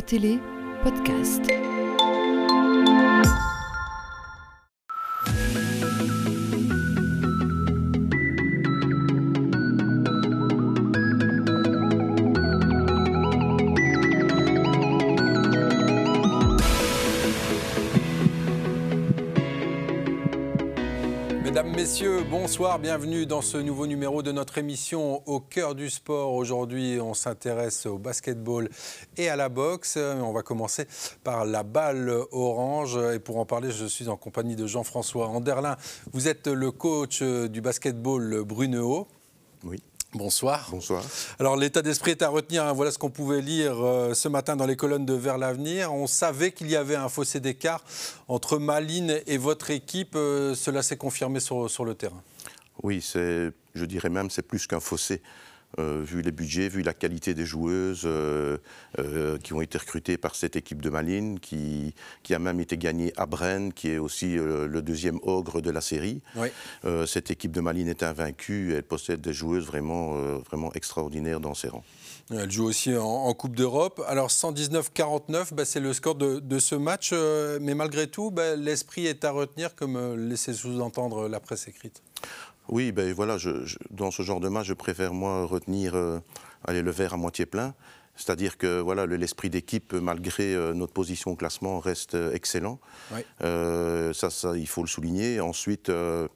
Télé podcast. Bonsoir, bienvenue dans ce nouveau numéro de notre émission Au cœur du sport. Aujourd'hui, on s'intéresse au basketball et à la boxe. On va commencer par la balle orange. Et pour en parler, je suis en compagnie de Jean-François Anderlin. Vous êtes le coach du basketball Bruneo. Oui. Bonsoir. Bonsoir. Alors l'état d'esprit est à retenir. hein. Voilà ce qu'on pouvait lire euh, ce matin dans les colonnes de Vers l'avenir. On savait qu'il y avait un fossé d'écart entre Malines et votre équipe. Euh, cela s'est confirmé sur, sur le terrain. Oui, je dirais même, c'est plus qu'un fossé. Euh, vu les budgets, vu la qualité des joueuses euh, euh, qui ont été recrutées par cette équipe de Malines, qui, qui a même été gagnée à Brenne, qui est aussi le deuxième ogre de la série. Oui. Cette équipe de Malines est invaincue, elle possède des joueuses vraiment, vraiment extraordinaires dans ses rangs. Elle joue aussi en, en Coupe d'Europe. Alors 119-49, bah, c'est le score de, de ce match. mais malgré tout, bah, l'esprit est à retenir, comme laissait sous-entendre la presse écrite. Oui, ben voilà, je- je- dans ce genre de match, je préfère moi retenir euh, allez, le verre à moitié plein. C'est-à-dire que voilà, le- l'esprit d'équipe, malgré euh, notre position au classement, reste euh, excellent. Oui. Euh, ça, ça, il faut le souligner. Ensuite, euh,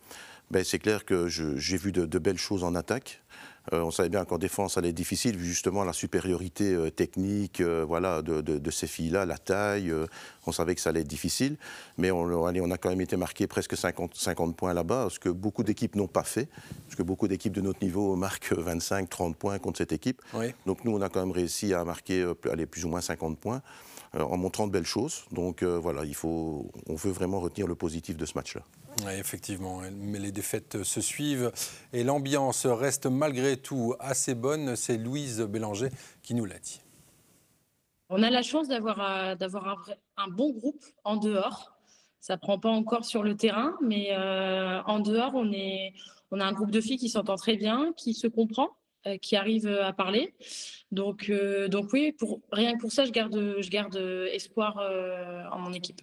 ben, c'est clair que j'ai vu de, de belles choses en attaque. Euh, on savait bien qu'en défense, ça allait être difficile, vu justement la supériorité euh, technique euh, voilà, de, de- de ces filles-là, la taille. on savait que ça allait être difficile. Mais on, allez, on a quand même été marqué presque 50, 50 points là-bas, ce que beaucoup d'équipes n'ont pas fait. Parce que beaucoup d'équipes de notre niveau marquent 25, 30 points contre cette équipe. Oui. Donc nous, on a quand même réussi à marquer allez, plus ou moins 50 points en montrant de belles choses. Donc voilà, il faut, on veut vraiment retenir le positif de ce match-là. Oui, effectivement, mais les défaites se suivent et l'ambiance reste malgré tout assez bonne. C'est Louise Bélanger qui nous l'a dit. On a la chance d'avoir euh, un, un bon groupe en dehors. Ça prend pas encore sur le terrain, mais euh, en dehors, on, est, on a un groupe de filles qui s'entend très bien, qui se comprend, euh, qui arrive à parler. Donc, donc oui, pour, rien que pour ça, je garde, je garde espoir en mon équipe.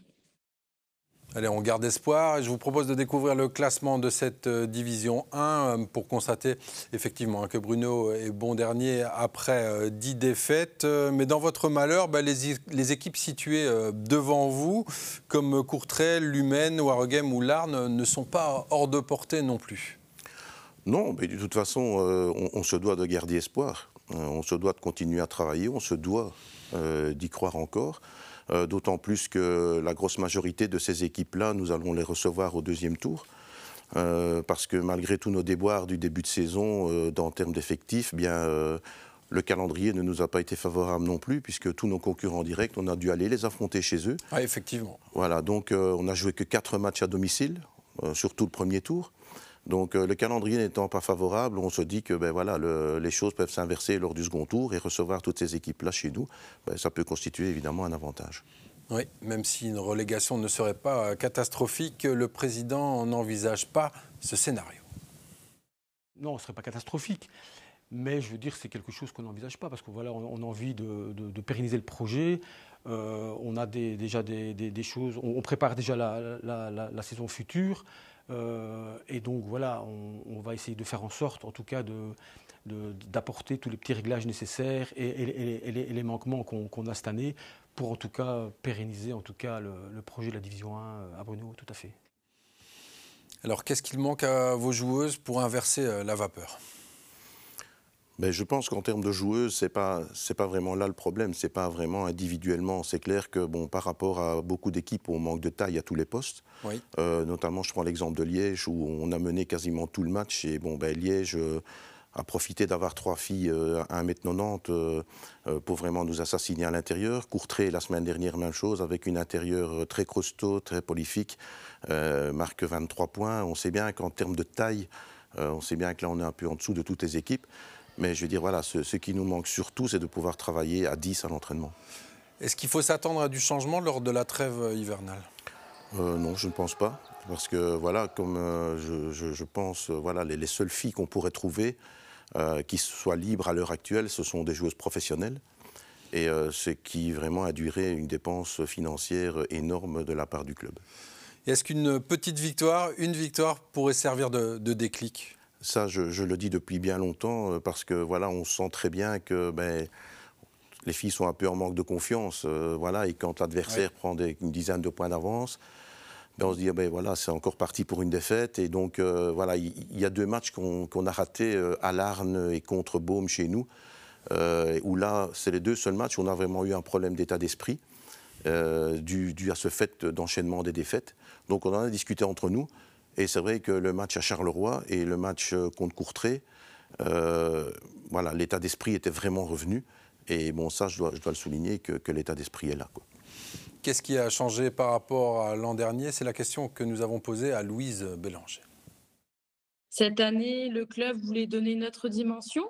Allez, on garde espoir. Je vous propose de découvrir le classement de cette euh, division 1 euh, pour constater effectivement hein, que Bruno est bon dernier après euh, 10 défaites. Euh, Mais dans votre malheur, bah, les, équipes situées devant vous, comme Courtrai, Lumen, Wargame ou Larne, ne sont pas hors de portée non plus. Non, mais de toute façon, on, se doit de garder espoir. On se doit de continuer à travailler. On se doit d'y croire encore. Euh, D'autant plus que la grosse majorité de ces équipes-là, nous allons les recevoir au deuxième tour. Euh, parce que malgré tous nos déboires du début de saison, euh, dans termes d'effectifs, bien, euh, le calendrier ne nous a pas été favorable non plus, puisque tous nos concurrents directs, on a dû aller les affronter chez eux. Ah, effectivement. Voilà, donc on n'a joué que quatre matchs à domicile, surtout le premier tour. Donc euh, le calendrier n'étant pas favorable, on se dit que ben, voilà, le- les choses peuvent s'inverser lors du second tour et recevoir toutes ces équipes-là chez nous, ben, ça peut constituer évidemment un avantage. Oui, même si une relégation ne serait pas euh, catastrophique, le président n'envisage pas ce scénario. Non, ce ne serait pas catastrophique. Mais je veux dire, c'est quelque chose qu'on n'envisage pas parce qu'on voilà, on, on a envie de, de- de pérenniser le projet. Euh, on a des- déjà des, des- des choses, on, on prépare déjà la, la- la- la saison future. Euh, et donc voilà, on, va essayer de faire en sorte, en tout cas, de- de- d'apporter tous les petits réglages nécessaires et, les- manquements qu'on a cette année pour en tout cas pérenniser en tout cas le, le projet de la Division 1 à Bruno, tout à fait. Alors, qu'est-ce qu'il manque à vos joueuses pour inverser euh, la vapeur? Ben, je pense qu'en termes de joueuses, c'est pas c'est pas vraiment là le problème. C'est pas vraiment individuellement. C'est clair que bon, par rapport à beaucoup d'équipes, on manque de taille à tous les postes. Oui. Euh, notamment, je prends l'exemple de Liège où on a mené quasiment tout le match et bon, ben, Liège euh, a profité d'avoir trois filles euh, à 1m90 euh, euh, pour vraiment nous assassiner à l'intérieur. Courtrai, la semaine dernière, même chose, avec une intérieure très costaud, très prolifique, marque 23 points. On sait bien qu'en termes de taille, on sait bien que là, on est un peu en dessous de toutes les équipes. Mais je veux dire, voilà, ce, ce qui nous manque surtout, c'est de pouvoir travailler à 10 à l'entraînement. Est-ce qu'il faut s'attendre à du changement lors de la trêve hivernale? Euh, non, je ne pense pas. Parce que, voilà, comme euh, je, je- je pense, euh, voilà, les, les seules filles qu'on pourrait trouver euh, qui soient libres à l'heure actuelle, ce sont des joueuses professionnelles. Et ce qui vraiment a duré une dépense financière énorme de la part du club. Est-ce qu'une petite victoire, une victoire pourrait servir de, déclic? Ça, je, le dis depuis bien longtemps euh, parce que voilà, on sent très bien que ben, les filles sont un peu en manque de confiance. Euh, voilà, et quand l'adversaire prend une dizaine de points d'avance, ben, on se dit, ah ben voilà, c'est encore parti pour une défaite. Et donc, voilà, il y, a deux matchs qu'on a ratés à Larne et contre Baume chez nous. Euh, où là, c'est les deux seuls matchs où on a vraiment eu un problème d'état d'esprit, euh, dû, à ce fait d'enchaînement des défaites. Donc on en a discuté entre nous, et c'est vrai que le match à Charleroi et le match euh, contre Courtrai, voilà, l'état d'esprit était vraiment revenu. Et bon, ça, je dois, je dois le souligner, que, l'état d'esprit est là. Qu'est-ce qui a changé par rapport à l'an dernier? C'est la question que nous avons posée à Louise Bélanger. Cette année, le club voulait donner une autre dimension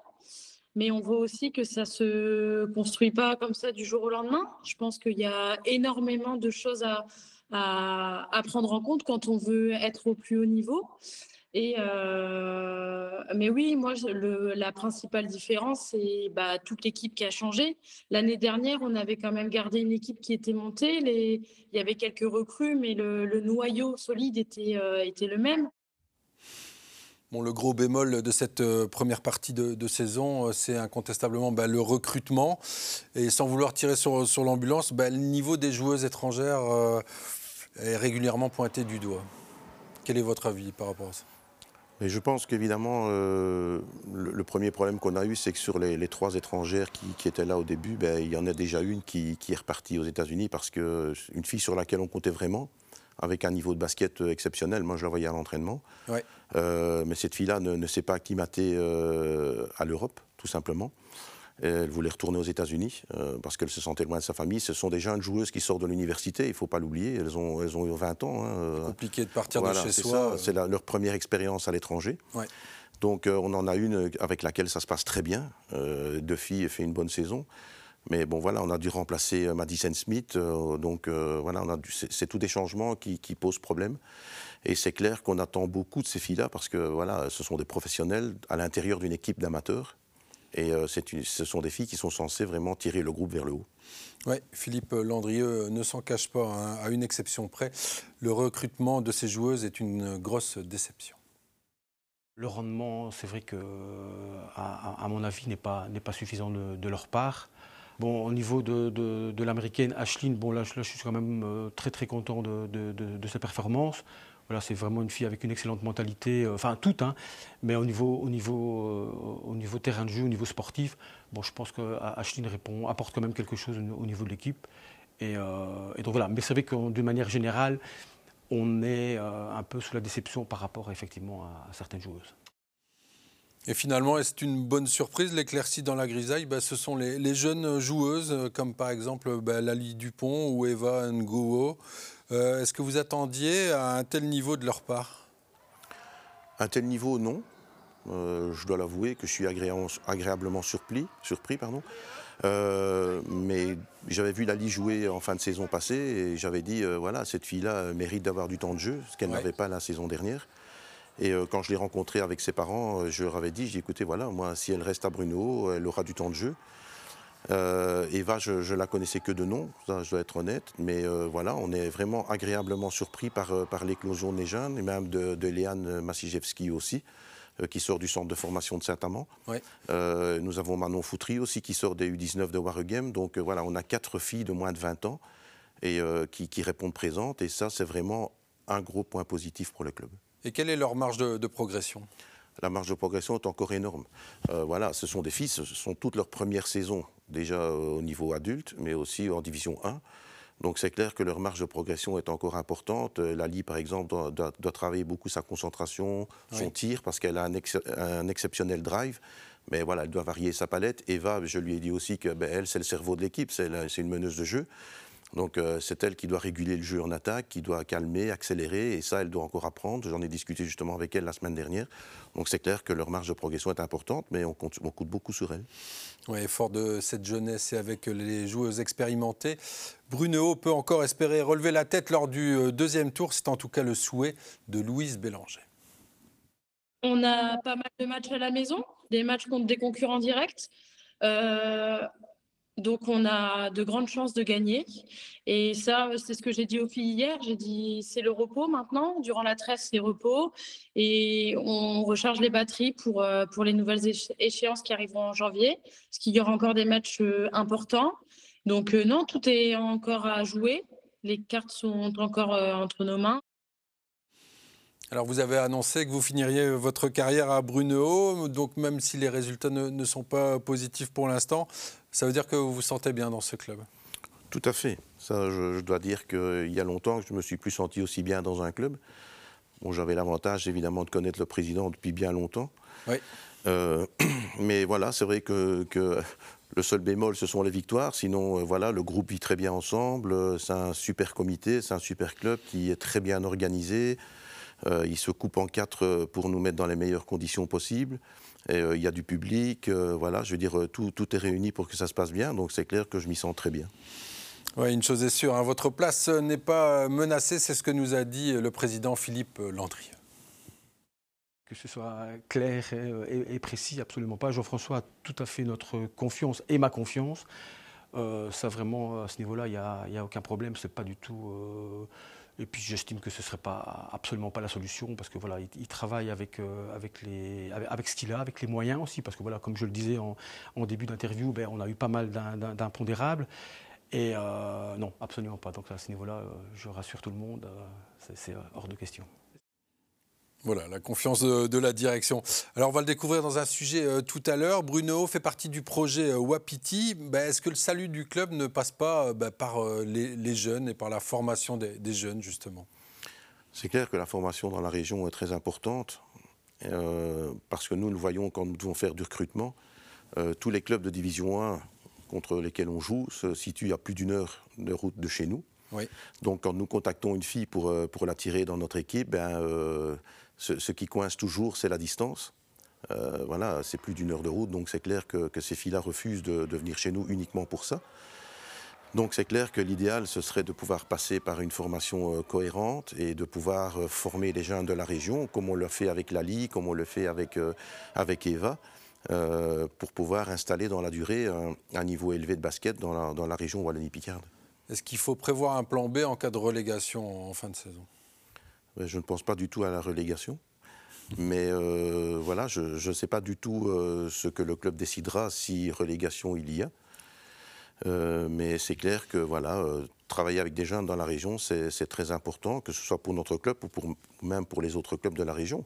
mais on voit aussi que ça se construit pas comme ça du jour au lendemain. Je pense qu'il y a énormément de choses à, à, prendre en compte quand on veut être au plus haut niveau. Et euh, mais oui, moi, le, la principale différence, c'est bah, toute l'équipe qui a changé. L'année dernière, on avait quand même gardé une équipe qui était montée. Les, il y avait quelques recrues, mais le, le noyau solide était, euh, était le même le gros bémol de cette euh, première partie de, saison, euh, c'est incontestablement bah, le recrutement. Et sans vouloir tirer sur, l'ambulance, bah, le niveau des joueuses étrangères euh, est régulièrement pointé du doigt. Quel est votre avis par rapport à ça? Je pense qu'évidemment, le, premier problème qu'on a eu, c'est que sur les, trois étrangères qui, étaient là au début, ben, il y en a déjà une qui, qui est repartie aux États-Unis parce qu'une fille sur laquelle on comptait vraiment, avec un niveau de basket euh, exceptionnel. Moi, je la voyais à l'entraînement. Euh, mais cette fille-là ne, s'est pas acclimatée euh, à l'Europe, tout simplement. elle voulait retourner aux États-Unis parce qu'elle se sentait loin de sa famille. Ce sont des jeunes joueuses qui sortent de l'université, il ne faut pas l'oublier. Elles ont, elles ont eu 20 ans. Hein, compliqué de partir de chez soi. C'est leur première expérience à l'étranger. Donc on en a une avec laquelle ça se passe très bien. deux filles fait une bonne saison. Mais bon, voilà, on a dû remplacer euh, Madison Smith. Euh, donc, euh, voilà, c'est tous des changements qui, posent problème. Et c'est clair qu'on attend beaucoup de ces filles-là parce que, voilà, ce sont des professionnels à l'intérieur d'une équipe d'amateurs. Et ce sont des filles qui sont censées vraiment tirer le groupe vers le haut. Oui, Philippe Landrieux ne s'en cache pas, hein, à une exception près. Le recrutement de ces joueuses est une grosse déception. Le rendement, c'est vrai que, à, mon avis, n'est pas, pas suffisant de leur part. Bon, au niveau de, de, l'américaine Ashlyn, bon là, je suis quand même euh, très très content de, de, sa performance. Voilà, c'est vraiment une fille avec une excellente mentalité, euh, enfin toute, hein, mais au niveau, au, niveau, euh, au niveau terrain de jeu, au niveau sportif, bon, je pense qu'Ashlyn répond, apporte quand même quelque chose au niveau de l'équipe. Et, donc voilà, mais c'est vrai que d'une manière générale, on est un peu sous la déception par rapport effectivement à certaines joueuses. Et finalement, est-ce une bonne surprise L'éclaircie dans la grisaille, bah, ce sont les, jeunes joueuses, euh, comme par exemple bah, Lali Dupont ou Eva Ngouo. Euh, est-ce que vous attendiez à un tel niveau de leur part? Un tel niveau, non. Euh, je dois l'avouer que je suis agréablement surpris. surpris pardon. mais j'avais vu Lali jouer en fin de saison passée et j'avais dit, voilà, cette fille-là mérite d'avoir du temps de jeu, ce qu'elle n'avait pas la saison dernière. Et euh, quand je l'ai rencontrée avec ses parents, euh, je leur avais dit, j'ai écoutez, voilà, moi, si elle reste à Bruno, elle aura du temps de jeu. Euh, Eva, je, ne la connaissais que de nom, ça, je dois être honnête, mais voilà, on est vraiment agréablement surpris par, par l'éclosion des jeunes, et même de, de Léane Massijewski aussi, qui sort du centre de formation de Saint-Amand. nous avons Manon Foutry aussi, qui sort des U19 de Warregem. Donc voilà, on a quatre filles de moins de 20 ans et, qui, qui répondent présentes, et ça, c'est vraiment un gros point positif pour le club. Et quelle est leur marge de, progression? La marge de progression est encore énorme. Euh, voilà, ce sont des filles, ce sont toutes leurs premières saisons, déjà euh, au niveau adulte, mais aussi en division 1. Donc c'est clair que leur marge de progression est encore importante. Euh, Lali, par exemple, doit, travailler beaucoup sa concentration, son tir, parce qu'elle a un, exceptionnel drive. Mais voilà, elle doit varier sa palette. Eva, je lui ai dit aussi que ben, elle, c'est le cerveau de l'équipe, c'est une meneuse de jeu. Donc euh, c'est elle qui doit réguler le jeu en attaque, qui doit calmer, accélérer, et ça, elle doit encore apprendre. J'en ai discuté justement avec elle la semaine dernière. Donc c'est clair que leur marge de progression est importante, mais on compte, beaucoup sur elle. Oui, fort de cette jeunesse et avec les joueuses expérimentées, Bruno peut encore espérer relever la tête lors du euh, deuxième tour. C'est en tout cas le souhait de Louise Bélanger. On a pas mal de matchs à la maison, des matchs contre des concurrents directs. Euh, Donc, on a de grandes chances de gagner. Et ça, c'est ce que j'ai dit aux filles hier. J'ai dit, c'est le repos maintenant. Durant la trêve, c'est repos. Et on recharge les batteries pour, euh, pour les nouvelles échéances qui arriveront en janvier. Parce qu'il y aura encore des matchs euh, importants. Donc, euh, non, tout est encore à jouer. Les cartes sont encore entre nos mains. Alors vous avez annoncé que vous finiriez votre carrière à Brunehaut, donc même si les résultats ne, sont pas positifs pour l'instant, ça veut dire que vous vous sentez bien dans ce club? Tout à fait. Ça, je, dois dire qu'il y a longtemps que je ne me suis plus senti aussi bien dans un club. Bon, J'avais l'avantage évidemment de connaître le président depuis bien longtemps. Oui. Euh, mais voilà, c'est vrai que, le seul bémol, ce sont les victoires. Sinon, euh, voilà, le groupe vit très bien ensemble. C'est un super comité, c'est un super club qui est très bien organisé. Euh, il se coupe en quatre euh, pour nous mettre dans les meilleures conditions possibles. Euh, il y a du public, voilà, je veux dire, tout, est réuni pour que ça se passe bien. Donc c'est clair que je m'y sens très bien. Oui, une chose est sûre, hein, votre place n'est pas menacée, c'est ce que nous a dit le président Philippe Landry. Que ce soit clair et, précis, absolument pas. Jean-François a tout à fait notre confiance et ma confiance. ça vraiment, à ce niveau-là, il n'y a, a, aucun problème. C'est pas du tout et puis j'estime que ce ne serait pas, absolument pas la solution parce que voilà, il, travaille avec, euh, avec, les, avec, ce qu'il a, avec les moyens aussi, parce que voilà, comme je le disais en, début d'interview, ben, on a eu pas mal d'impondérables. Et euh, non, absolument pas. Donc à ce niveau-là, euh, je rassure tout le monde, c'est hors de question. Voilà, la confiance de, la direction. Alors, on va le découvrir dans un sujet euh, tout à l'heure. Bruno fait partie du projet euh, Wapiti. Ben, est-ce que le salut du club ne passe pas euh, ben, par les, jeunes et par la formation des, jeunes, justement? C'est clair que la formation dans la région est très importante, parce que nous le voyons quand nous devons faire du recrutement. tous les clubs de Division 1 contre lesquels on joue se situent à plus d'une heure de route de chez nous. Donc, quand nous contactons une fille pour, pour l'attirer dans notre équipe, ben, ce, qui coince toujours, c'est la distance. Euh, voilà, c'est plus d'une heure de route, donc c'est clair que, ces filles-là refusent de, venir chez nous uniquement pour ça. Donc c'est clair que l'idéal, ce serait de pouvoir passer par une formation euh, cohérente et de pouvoir euh, former les jeunes de la région, comme on le fait avec Lali, comme on le fait avec, avec Eva, pour pouvoir installer dans la durée un, niveau élevé de basket dans la, dans la région Wallonie-Picarde. Est-ce qu'il faut prévoir un plan B en cas de relégation en fin de saison? Je ne pense pas du tout à la relégation. Mais euh, voilà, je ne sais pas du tout euh, ce que le club décidera si relégation il y a. Euh, mais c'est clair que voilà, travailler avec des jeunes dans la région, c'est très important, que ce soit pour notre club ou pour, même pour les autres clubs de la région.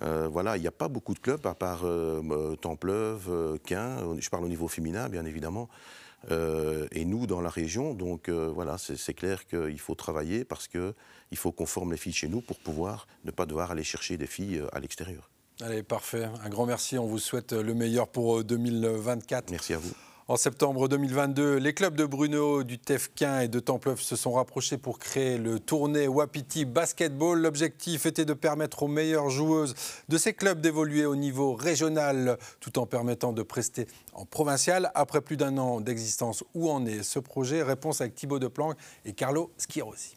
voilà, il n'y a pas beaucoup de clubs à part Templeuve, Quin, je parle au niveau féminin bien évidemment, euh, et nous dans la région. Donc euh, voilà, c'est clair qu'il faut travailler parce qu'il faut qu'on forme les filles chez nous pour pouvoir ne pas devoir aller chercher des filles euh, à l'extérieur. Allez, parfait. Un grand merci. On vous souhaite le meilleur pour 2024. Merci à vous. En septembre 2022, les clubs de Bruno, du Tefquin et de Templeuf se sont rapprochés pour créer le tournée Wapiti Basketball. L'objectif était de permettre aux meilleures joueuses de ces clubs d'évoluer au niveau régional tout en permettant de prester en provincial. Après plus d'un an d'existence, où en est ce projet? Réponse avec Thibaut Deplanque et Carlo Schirosi.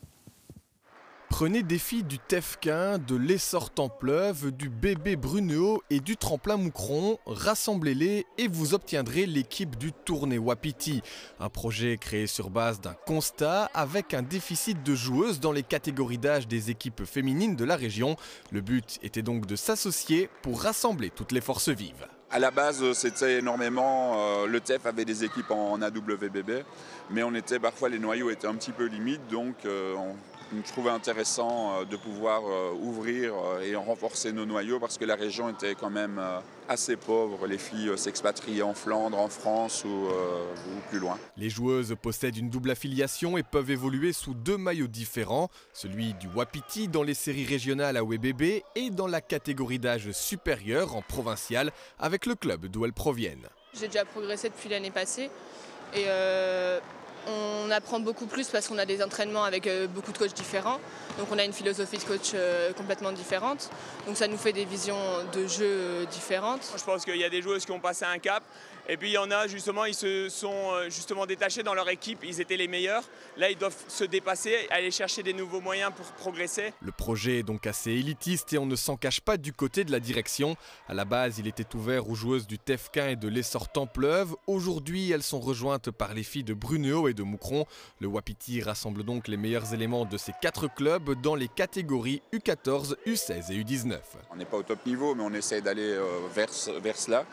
Prenez des filles du Tefquin, de l'Essor Templeuve, du bébé Bruneau et du tremplin Moucron, rassemblez-les et vous obtiendrez l'équipe du Tournée Wapiti. Un projet créé sur base d'un constat avec un déficit de joueuses dans les catégories d'âge des équipes féminines de la région. Le but était donc de s'associer pour rassembler toutes les forces vives. À la base, c'était énormément. Euh, le TEF avait des équipes en AWBB, mais on était parfois les noyaux étaient un petit peu limites, donc euh, on je trouvais intéressant euh, de pouvoir euh, ouvrir euh, et renforcer nos noyaux parce que la région était quand même assez pauvre. Les filles s'expatriaient en Flandre, en France ou, plus loin. Les joueuses possèdent une double affiliation et peuvent évoluer sous deux maillots différents, celui du Wapiti dans les séries régionales à WBB et dans la catégorie d'âge supérieur en provincial avec le club d'où elles proviennent. J'ai déjà progressé depuis l'année passée et on apprend beaucoup plus parce qu'on a des entraînements avec euh, beaucoup de coachs différents. Donc on a une philosophie de coach euh, complètement différente. Donc ça nous fait des visions de jeu euh, différentes. Je pense qu'il y a des joueuses qui ont passé un cap Et puis il y en a justement, ils se sont euh, justement détachés dans leur équipe, ils étaient les meilleurs. Là, ils doivent se dépasser, aller chercher des nouveaux moyens pour progresser. Le projet est donc assez élitiste et on ne s'en cache pas du côté de la direction. À la base, il était ouvert aux joueuses du Tefquin et de l'Essor Templeuve. Aujourd'hui, elles sont rejointes par les filles de Bruneau et de Moucron. Le Wapiti rassemble donc les meilleurs éléments de ces quatre clubs dans les catégories U14, U16 et U19. On n'est pas au top niveau, mais on essaie d'aller euh, vers, vers cela.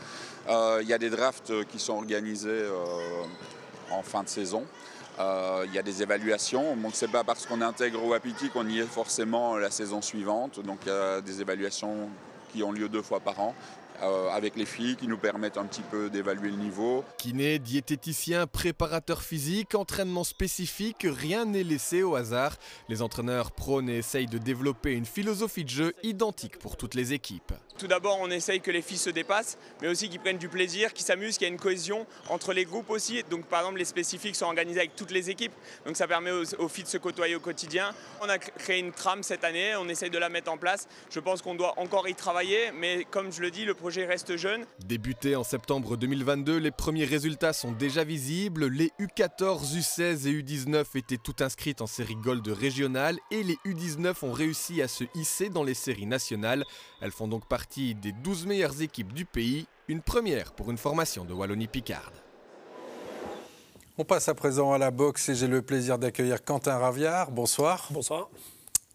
Euh, il y a des drafts qui sont organisés euh, en fin de saison. Il y a des évaluations, donc c'est pas parce qu'on intègre au Wapiti qu'on y est forcément la saison suivante. Donc il y a des évaluations qui ont lieu deux fois par an. Euh, avec les filles qui nous permettent un petit peu d'évaluer le niveau. Kiné, diététicien, préparateur physique, entraînement spécifique, rien n'est laissé au hasard. Les entraîneurs prônent et essayent de développer une philosophie de jeu identique pour toutes les équipes. Tout d'abord, on essaye que les filles se dépassent, mais aussi qu'ils prennent du plaisir, qu'ils s'amusent, qu'il y ait une cohésion entre les groupes aussi. Donc, par exemple, les spécifiques sont organisés avec toutes les équipes. Donc, ça permet aux, filles de se côtoyer au quotidien. On a créé une trame cette année, on essaye de la mettre en place. Je pense qu'on doit encore y travailler, mais comme je le dis, le projet reste jeune. Débuté en septembre 2022, les premiers résultats sont déjà visibles. Les U14, U16 et U19 étaient toutes inscrites en série Gold régionale et les U19 ont réussi à se hisser dans les séries nationales. Elles font donc partie des 12 meilleures équipes du pays, une première pour une formation de Wallonie-Picarde. On passe à présent à la boxe et j'ai le plaisir d'accueillir Quentin Raviard. Bonsoir. Bonsoir.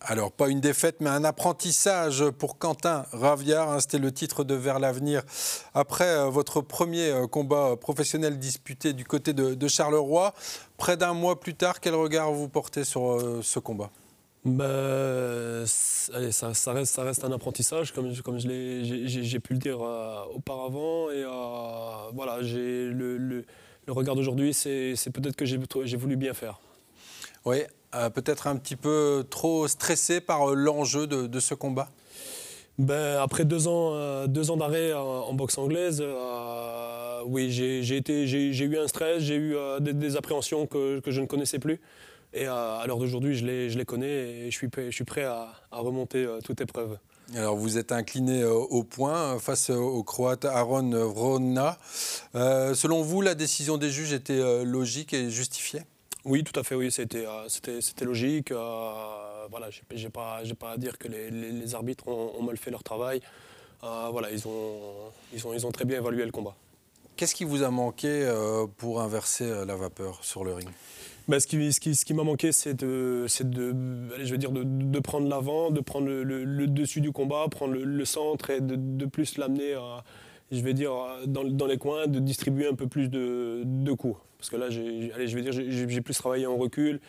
Alors, pas une défaite, mais un apprentissage pour Quentin Raviard. Hein, c'était le titre de Vers l'avenir. Après euh, votre premier euh, combat professionnel disputé du côté de, Charleroi, près d'un mois plus tard, quel regard vous portez sur euh, ce combat? Bah, ça, ça, reste, ça reste un apprentissage, comme, comme j'ai pu le dire auparavant. Et voilà, le, le, le, regard d'aujourd'hui, c'est peut-être que j'ai voulu bien faire. Oui, peut-être un petit peu trop stressé par l'enjeu de, de, ce combat? Ben, Après deux ans, deux ans d'arrêt en, boxe anglaise, oui, j'ai eu un stress, j'ai eu des, des, appréhensions que, que je ne connaissais plus. Et à, l'heure d'aujourd'hui, je les, je les, connais et je suis, je suis prêt à, remonter euh, toute épreuve. Alors vous êtes incliné euh, au point euh, face au Croate Aaron Vrona. selon vous, la décision des juges était logique et justifiée? Oui, tout à fait, oui, c'était logique. voilà, j'ai pas, pas à dire que les, les, arbitres ont, mal fait leur travail. voilà, ils ont, ils, ont, ils ont très bien évalué le combat. Qu'est-ce qui vous a manqué pour inverser la vapeur sur le ring? Bah, ce qui, ce qui, m'a manqué, c'est de, de, je veux dire, de, prendre l'avant, de prendre le, dessus du combat, prendre le, centre et de, plus l'amener, je vais dire, dans, dans, les coins, de distribuer un peu plus de, coups. Parce que là, j'ai, je vais dire, j'ai, plus travaillé en recul,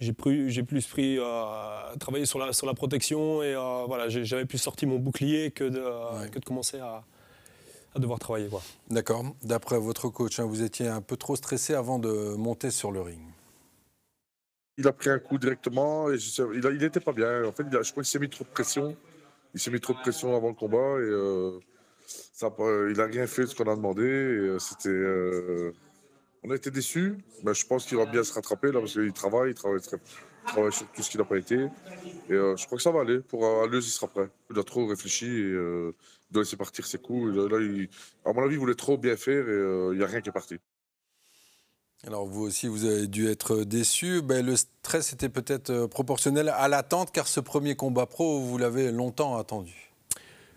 j'ai plus, j'ai plus pris à euh, travailler sur la, sur la protection et euh, voilà, j'avais plus sorti mon bouclier que de, que de commencer à, à devoir travailler. Quoi. D'accord. D'après votre coach, hein, vous étiez un peu trop stressé avant de monter sur le ring. Il a pris un coup directement et il n'était pas bien. En fait, je crois qu'il s'est mis trop de pression. Il s'est mis trop de pression avant le combat et euh, ça, il n'a rien fait de ce qu'on a demandé. Euh, c'était, euh, on a été déçus, mais je pense qu'il va bien se rattraper là parce qu'il travaille, il travaille, sur tout ce qu'il n'a pas été. Et je crois que ça va aller. Pour Aleuze, il sera prêt. Il a trop réfléchi et il doit laisser partir ses coups. Là, à mon avis, il voulait trop bien faire et il n'y a rien qui est parti. Alors vous aussi, vous avez dû être déçu. Le stress était peut-être euh, proportionnel à l'attente, car ce premier combat pro, vous l'avez longtemps attendu.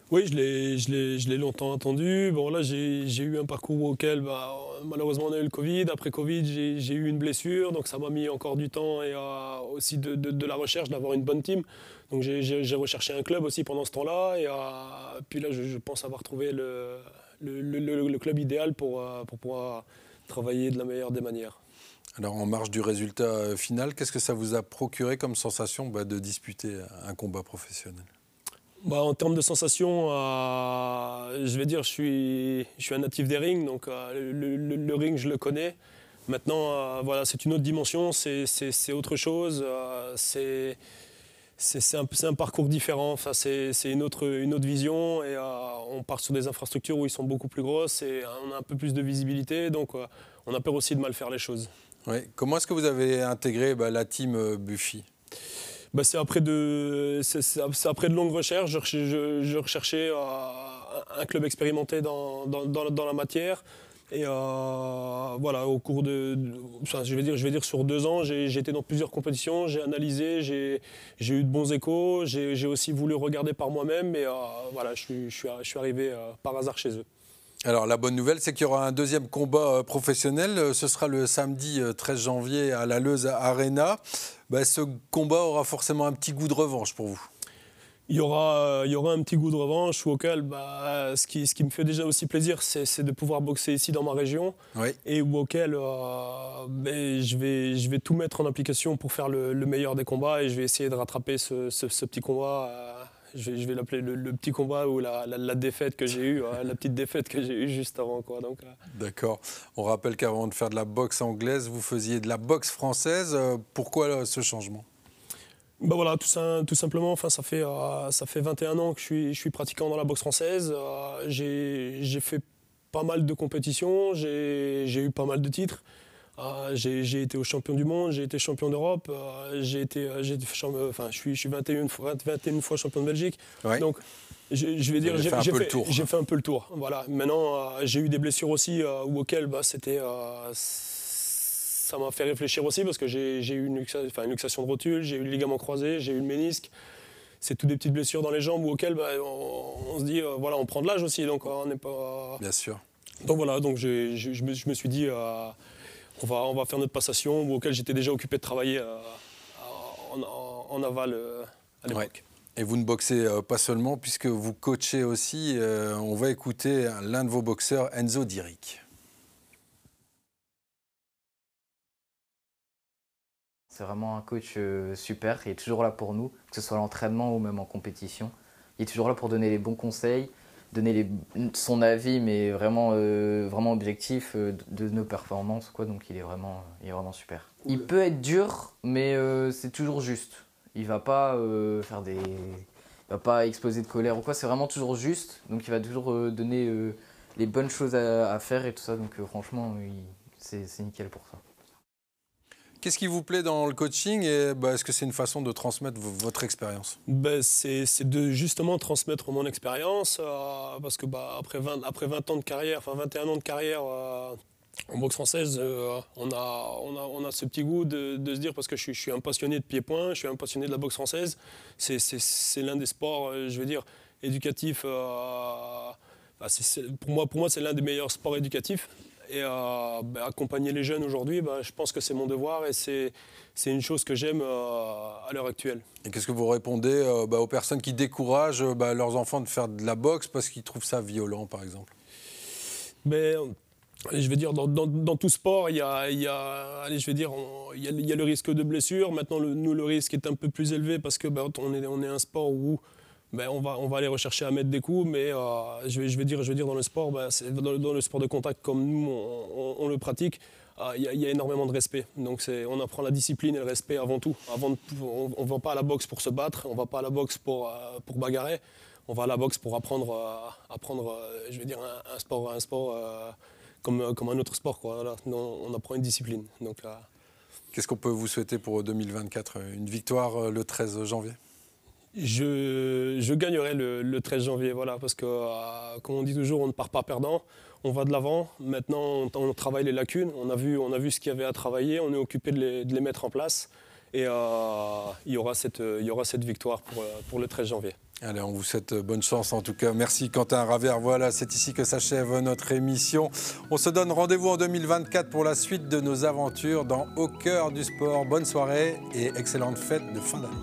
Oui, je l'ai longtemps attendu. Bon, là, j'ai eu un parcours auquel, bah, malheureusement, on a eu le Covid. Après Covid, j'ai eu une blessure, donc ça m'a mis encore du temps et euh, aussi de, la recherche, d'avoir une bonne team. Donc j'ai recherché un club aussi pendant ce temps-là. Et euh, puis là, je, pense avoir trouvé le, club idéal pour, pour pouvoir travailler de la meilleure des manières. Alors en marge du résultat euh, final, qu'est-ce que ça vous a procuré comme sensation bah, de disputer un combat professionnel? Bah, en termes de sensations, euh, je vais dire, je suis, je suis un natif des rings, donc euh, le, ring, je le connais. Maintenant, voilà, c'est une autre dimension, c'est autre chose, c'est un, parcours différent, enfin, c'est une autre, vision et on part sur des infrastructures où ils sont beaucoup plus grosses et on a un peu plus de visibilité, donc on a peur aussi de mal faire les choses. Comment est-ce que vous avez intégré bah, la team euh, Buffy? Bah, c'est après de, longues recherches. Je, recherchais euh, un club expérimenté dans, la matière. Et voilà, au cours de, je vais dire, je sur deux ans, j'ai été dans plusieurs compétitions, j'ai analysé, j'ai eu de bons échos, j'ai aussi voulu regarder par moi-même, mais voilà, je, suis, je arrivé par hasard chez eux. Alors la bonne nouvelle, c'est qu'il y aura un deuxième combat euh, professionnel. Euh, ce sera le samedi 13 euh, janvier à la Leuze Arena. Bah, ce combat aura forcément un petit goût de revanche pour vous. Il y, aura, il y aura un petit goût de revanche auquel, bah, ce, qui, ce qui me fait déjà aussi plaisir, c'est de pouvoir boxer ici dans ma région. Et auquel ben, je, vais, je vais tout mettre en application pour faire le, meilleur des combats et je vais essayer de rattraper ce, ce petit combat je, vais l'appeler le, petit combat ou la, défaite que j'ai eue, hein, la petite défaite que j'ai eue juste avant. Quoi, donc, euh. D'accord. On rappelle qu'avant de faire de la boxe anglaise, vous faisiez de la boxe française. Euh, pourquoi euh, ce changement? Ben voilà, tout, ça, tout simplement, enfin, ça, fait, ça fait 21 ans que je suis, je suis pratiquant dans la boxe française. j'ai fait pas mal de compétitions, j'ai eu pas mal de titres. Ah, j'ai été au champion du monde, j'ai été champion d'Europe, euh, j'ai été, euh, enfin, je suis, je suis 21, fois, 21 fois champion de Belgique. Donc, je, vais dire, j'ai fait, fait, un peu le tour. Voilà. Maintenant, euh, j'ai eu des blessures aussi ou auxquelles bah, c'était, ça m'a fait réfléchir aussi parce que j'ai eu une, une, luxation de rotule, j'ai eu le ligament croisé, j'ai eu le ménisque. C'est toutes des petites blessures dans les jambes ou auxquelles bah, on, se dit, voilà, on prend de l'âge aussi, donc on n'est pas. Bien sûr. Donc voilà, donc je me suis dit on va, on va faire notre passation, auquel j'étais déjà occupé de travailler euh, en, aval euh, à l'époque. Et vous ne boxez euh, pas seulement, puisque vous coachez aussi. on va écouter l'un de vos boxeurs, Enzo Diric. C'est vraiment un coach super, il est toujours là pour nous, que ce soit l'entraînement ou même en compétition. Il est toujours là pour donner les bons conseils, donner son avis, mais vraiment, euh, vraiment objectif euh, de, nos performances. Quoi, donc il est, vraiment, il est vraiment super. Il peut être dur, mais euh, c'est toujours juste. Il va pas faire des. Il va pas exploser de colère ou quoi, c'est vraiment toujours juste. Donc il va toujours donner les bonnes choses à, à, faire et tout ça. Donc franchement, c'est nickel pour ça. Qu'est-ce qui vous plaît dans le coaching et bah, est-ce que c'est une façon de transmettre votre expérience? Ben, C'est de justement transmettre mon expérience euh, parce que bah, après, 20, après 20 ans de carrière, enfin 21 ans de carrière euh, en boxe française, euh, on, a, ce petit goût de, se dire parce que je suis, je suis, un passionné de pied-point, je suis un passionné de la boxe française, c'est l'un des sports, je veux dire, éducatifs. Bah, pour moi, pour moi c'est l'un des meilleurs sports éducatifs et euh, bah, accompagner les jeunes aujourd'hui, bah, je pense que c'est mon devoir et c'est, une chose que j'aime euh, à l'heure actuelle. Et qu'est-ce que vous répondez euh, bah, aux personnes qui découragent leurs enfants de faire de la boxe parce qu'ils trouvent ça violent, par exemple? Mais, je vais dire, dans, tout sport, il y a, allez, je vais dire, il y, a, le risque de blessure. Maintenant, nous, le risque est un peu plus élevé parce que on, est, on est un sport où ben, on, va, on aller rechercher à mettre des coups, mais euh, je, vais, dire, dans le sport, ben, dans, le sport de contact comme nous on, le pratique, euh, il y, a énormément de respect. Donc on apprend la discipline et le respect avant tout. On ne va pas à la boxe pour se battre, on ne va pas à la boxe pour, euh, pour bagarrer, on va à la boxe pour apprendre, je dire, un, sport, comme, un autre sport. Quoi. on apprend une discipline. Donc, Qu'est-ce qu'on peut vous souhaiter pour 2024 Une victoire le 13 janvier? Je, gagnerai le, 13 janvier, voilà, parce que, euh, comme on dit toujours, on ne part pas perdant, on va de l'avant. Maintenant, on, travaille les lacunes, on a, vu, ce qu'il y avait à travailler, on est occupé de les, mettre en place, et euh, il, y aura cette, victoire pour, euh, le 13 janvier. Allez, on vous souhaite bonne chance en tout cas. Merci Quentin Ravert. Voilà, c'est ici que s'achève notre émission. On se donne rendez-vous en 2024 pour la suite de nos aventures dans Au cœur du sport. Bonne soirée et excellente fête de fin d'année.